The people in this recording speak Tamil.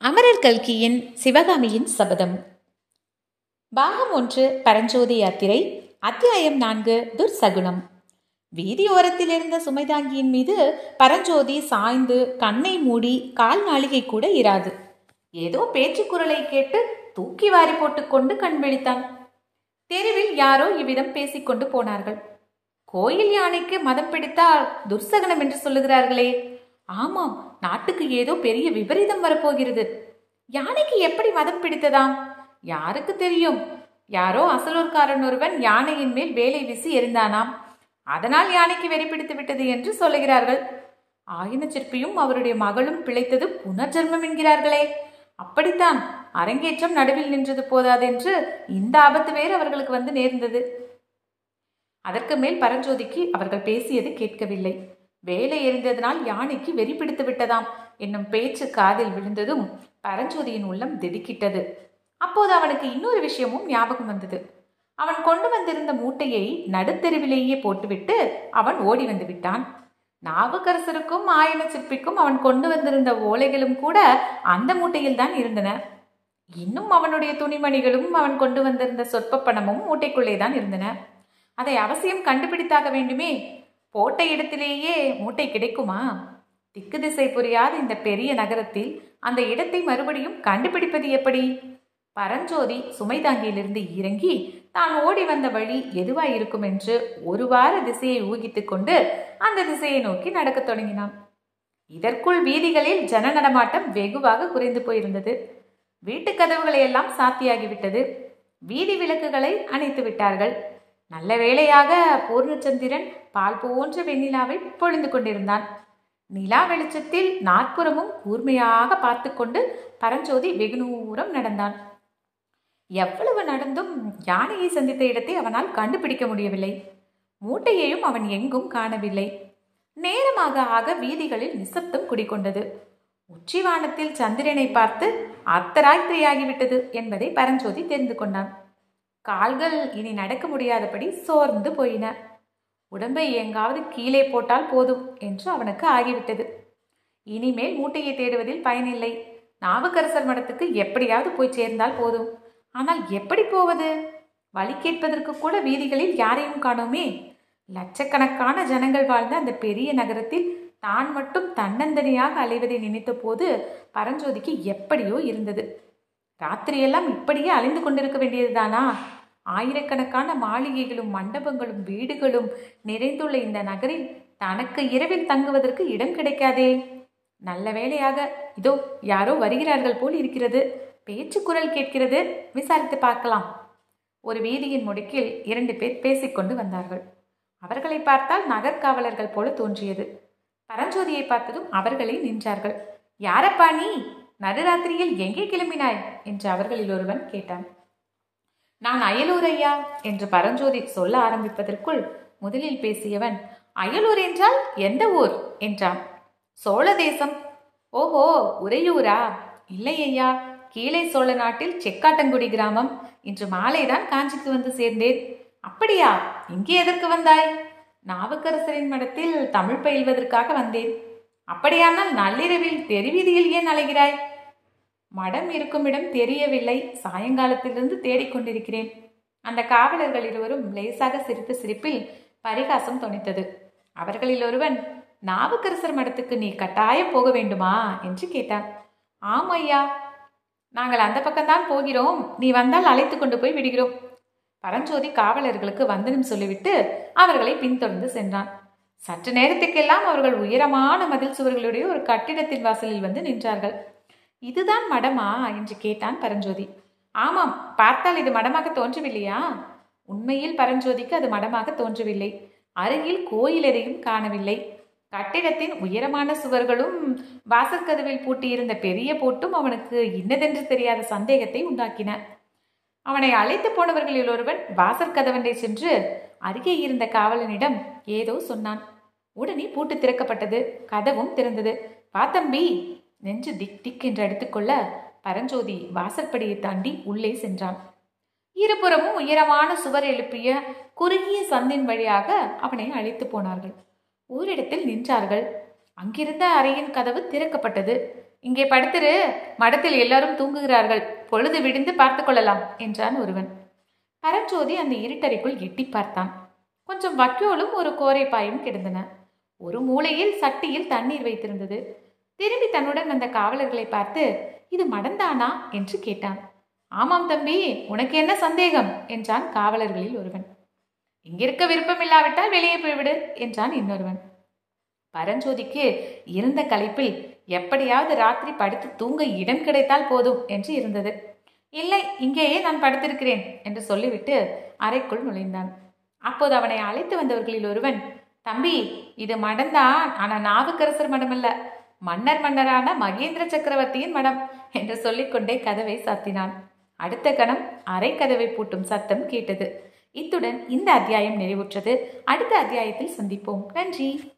அமரர் கல்கியின் சிவகாமியின் சபதம். பாகம் ஒன்று பரஞ்சோதி யாத்திரை அத்தியாயம் நான்கு துர்சகுணம். வீதியோரத்தில் இருந்த சுமைதாங்கியின் மீது பரஞ்சோதி சாய்ந்து கண்ணை மூடி கால் நாளிகை கூட இராது. ஏதோ பேச்சு குரலை கேட்டு தூக்கி வாரி போட்டுக்கொண்டு கண் விழித்தான். தெருவில் யாரோ இவ்விதம் பேசிக்கொண்டு போனார்கள். கோயில் யானைக்கு மதம் பிடித்தால் துர்சகனம் என்று சொல்லுகிறார்களே ஆமாம் நாட்டுக்கு ஏதோ பெரிய விபரீதம் வரப்போகிறது. யானைக்கு எப்படி மதம் பிடித்ததாம்? யாருக்கு தெரியும்? யாரோ அசலூர்காரன் ஒருவன் யானையின் மேல் வேலை வீசி எரிந்தானாம் அதனால் யானைக்கு வெறி பிடித்து விட்டது என்று சொல்லுகிறார்கள். ஆயின சிற்பியும் அவருடைய மகளும் பிழைத்தது புனர்ஜென்மம் என்கிறார்களே. அப்படித்தான் அரங்கேற்றம் நடுவில் நின்றது போதாதென்று இந்த ஆபத்து வேறு அவர்களுக்கு வந்து நேர்ந்தது. அதற்கு மேல் பரஞ்சோதிக்கு அவர்கள் பேசியது கேட்கவில்லை. வேலை எரிந்ததனால் யானைக்கு வெறி பிடித்து விட்டதாம் என்னும் பேச்சு காதில் விழுந்ததும் பரஞ்சோதியின் உள்ளம் திடுக்கிட்டது. அப்போது அவனுக்கு இன்னொரு விஷயமும் ஞாபகம் வந்தது. அவன் கொண்டு வந்திருந்த மூட்டையை நடுத்தெருவிலேயே போட்டுவிட்டு அவன் ஓடி வந்து விட்டான். நாவுக்கரசருக்கும் ஆயன சிற்பிக்கும் அவன் கொண்டு வந்திருந்த ஓலைகளும் கூட அந்த மூட்டையில் தான் இருந்தன. இன்னும் அவனுடைய துணிமணிகளும் அவன் கொண்டு வந்திருந்த சொற்ப பணமும் மூட்டைக்குள்ளே தான் இருந்தன. அதை அவசியம் கண்டுபிடித்தாக வேண்டுமே. போட்ட இடத்திலேயே மூட்டை கிடைக்குமா? திக்கு திசை புரியாத இந்த பெரிய நகரத்தில் அந்த இடத்தை மறுபடியும் கண்டுபிடிப்பது எப்படி? பரஞ்சோதி சுமைதாங்கியிலிருந்து இறங்கி தான் ஓடி வந்த வழி எதுவாய் இருக்கும் என்று ஒரு வார திசையை ஊகித்துக் கொண்டு அந்த திசையை நோக்கி நடக்கத் தொடங்கினான். இதற்குள் வீதிகளில் ஜன நடமாட்டம் வெகுவாக குறைந்து போயிருந்தது. வீட்டு கதவுகளை எல்லாம் சாத்தியாகிவிட்டது. வீதி விளக்குகளை அணைத்து விட்டார்கள். நல்ல வேளையாக பூர்ணச்சந்திரன் பால் போன்ற வெண்ணிலாவை பொழிந்து கொண்டிருந்தான். நிலா வெளிச்சத்தில் நாற்புறமும் கூர்மையாக பார்த்து கொண்டு பரஞ்சோதி வெகு தூரம் நடந்தான். எவ்வளவு நடந்தும் யானையை சந்தித்த இடத்தை அவனால் கண்டுபிடிக்க முடியவில்லை. மூட்டையையும் அவன் எங்கும் காணவில்லை. நேரமாக ஆக வீதிகளில் நிசப்தம் குடிக்கொண்டது உச்சிவானத்தில் சந்திரனை பார்த்து அர்த்தராத்திரியாகிவிட்டது என்பதை பரஞ்சோதி தெரிந்து கொண்டான். கால்கள் இனி நடக்க முடியாதபடி சோர்ந்து போயின. உடம்பை எங்காவது கீழே போட்டால் போதும் என்று அவனுக்கு ஆகிவிட்டது. இனிமேல் மூட்டையை தேடுவதில் பயனில்லை. நாவுக்கரசர் மடத்துக்கு எப்படியாவது போய் சேர்ந்தால் போதும். ஆனால் எப்படி போவது? வழி கேட்பதற்கு கூட வீதிகளில் யாரையும் காணோமே. லட்சக்கணக்கான ஜனங்கள் வாழ்ந்த அந்த பெரிய நகரத்தில் தான் மட்டும் தன்னந்தனியாக அலைவதை நினைத்த போது பரஞ்சோதிக்கு எப்படியோ இருந்தது. ராத்திரியெல்லாம் இப்படியே அலைந்து கொண்டிருக்க வேண்டியதுதானா? ஆயிரக்கணக்கான மாளிகைகளும் மண்டபங்களும் வீடுகளும் நிறைந்துள்ள இந்த நகரில் தனக்கு இரவில் தங்குவதற்கு இடம் கிடைக்காதே. நல்ல வேளையாக இதோ யாரோ வருகிறார்கள் போல் இருக்கிறது. பேச்சு குரல் கேட்கிறது. விசாரித்து பார்க்கலாம். ஒரு வீதியின் முடுக்கில் இரண்டு பேர் பேசிக்கொண்டு வந்தார்கள். அவர்களை பார்த்தால் நகர்காவலர்கள் போல தோன்றியது. பரஞ்சோதியை பார்த்ததும் அவர்களே நின்றார்கள். யாரப்பா நீ? நடுராத்திரியில் எங்கே கிளம்பினாய்? என்று அவர்களில் ஒருவன் கேட்டான். நான் அயலூர் ஐயா என்று பரஞ்சோதி சொல்ல ஆரம்பிப்பதற்குள் முதலில் பேசியவன் அயலூர் என்றால் எந்த ஊர்? என்றான். சோழ தேசம். ஓஹோ உறையூரா? இல்லை ஐயா கீழே சோழ நாட்டில் செக்காட்டங்குடி கிராமம். இன்று மாலைதான் காஞ்சிக்கு வந்து சேர்ந்தேன். அப்படியா இங்கே எதற்கு வந்தாய்? நாவுக்கரசரின் மடத்தில் தமிழ் பயில்வதற்காக வந்தேன். அப்படியானால் நள்ளிரவில் தெருவீதியில் ஏன் அலைகிறாய்? மடம் இருக்கும் இடம் தெரியவில்லை. சாயங்காலத்திலிருந்து தேடிக்கொண்டிருக்கிறேன். அந்த காவலர்கள் இருவரும் லேசாக சிரித்த சிரிப்பில் பரிகாசம் தொனித்தது. அவர்களில் ஒருவன் நாவுக்கரசர் மடத்துக்கு நீ கட்டாயம் போக வேண்டுமா? என்று கேட்டான். ஆம் ஐயா. நாங்கள் அந்த பக்கம்தான் போகிறோம். நீ வந்தால் அழைத்து கொண்டு போய் விடுகிறோம். பரஞ்சோதி காவலர்களுக்கு வந்தனம் சொல்லிவிட்டு அவர்களை பின்தொடர்ந்து சென்றான். சற்று நேரத்துக்கெல்லாம் அவர்கள் உயரமான மதில் சுவர்களுடைய ஒரு கட்டிடத்தின் வாசலில் வந்து நின்றார்கள். இதுதான் மடமா? என்று கேட்டான் பரஞ்சோதி. ஆமாம் பார்த்தால் இது மடமாக தோன்றவில்லையா? உண்மையில் பரஞ்சோதிக்கு அது மடமாக தோன்றவில்லை. அருகில் கோயில் எதையும் காணவில்லை. கட்டிடத்தின் உயரமான சுவர்களும் வாசற்கதவில் பூட்டியிருந்த பெரிய போட்டும் அவனுக்கு இன்னதென்று தெரியாத சந்தேகத்தை உண்டாக்கின. அவனை அழைத்து போனவர்களில் ஒருவன் வாசற்கதவண்டை சென்று அருகே இருந்த காவலனிடம் ஏதோ சொன்னான். உடனே பூட்டு திறக்கப்பட்டது. கதவும் திறந்தது. வா தம்பி நெஞ்சு திக் திக் என்று அடித்துக்கொள்ள பரஞ்சோதி வாசற்படியை தாண்டி உள்ளே சென்றான். இருபுறமும் உயரமான சுவர் எழுப்பிய குறுகிய சந்தின் வழியாக அவனை அழைத்து போனார்கள். ஓரிடத்தில் நின்றார்கள். அங்கிருந்த அறையின் கதவு திறக்கப்பட்டது. இங்கே படுத்திரு. மடத்தில் எல்லாரும் தூங்குகிறார்கள். பொழுது விடிந்து பார்த்து கொள்ளலாம் என்றான் ஒருவன். பரஞ்சோதி அந்த இருட்டறைக்குள் எட்டி பார்த்தான். கொஞ்சம் வக்கோலும் ஒரு கோரைப்பாயும் கிடந்தன. ஒரு மூலையில் சட்டியில் தண்ணீர் வைத்திருந்தது. திரும்பி தன்னுடன் வந்த காவலர்களை பார்த்து இது மடந்தானா? என்று கேட்டான். ஆமாம் தம்பி உனக்கு என்ன சந்தேகம்? என்றான் காவலர்களில் ஒருவன். இங்கிருக்க விருப்பம் இல்லாவிட்டால் வெளியே போய்விடு என்றான் இன்னொருவன். பரஞ்சோதிக்கு இருந்த களைப்பில் எப்படியாவது ராத்திரி படுத்து தூங்க இடம் கிடைத்தால் போதும் என்று இருந்தது. இல்லை இங்கேயே நான் படுத்திருக்கிறேன் என்று சொல்லிவிட்டு அறைக்குள் நுழைந்தான். அப்போது அவனை அழைத்து வந்தவர்களில் ஒருவன் தம்பி இது மடம்தான் ஆனால் நாவுக்கரசர் மடம் அல்ல மன்னர் மன்னரான மகேந்திர சக்கரவர்த்தியின் மடம் என்று சொல்லிக்கொண்டே கதவை சாத்தினான். அடுத்த கணம் அரை கதவை பூட்டும் சத்தம் கேட்டது. இத்துடன் இந்த அத்தியாயம் நிறைவுற்றது. அடுத்த அத்தியாயத்தில் சந்திப்போம். நன்றி.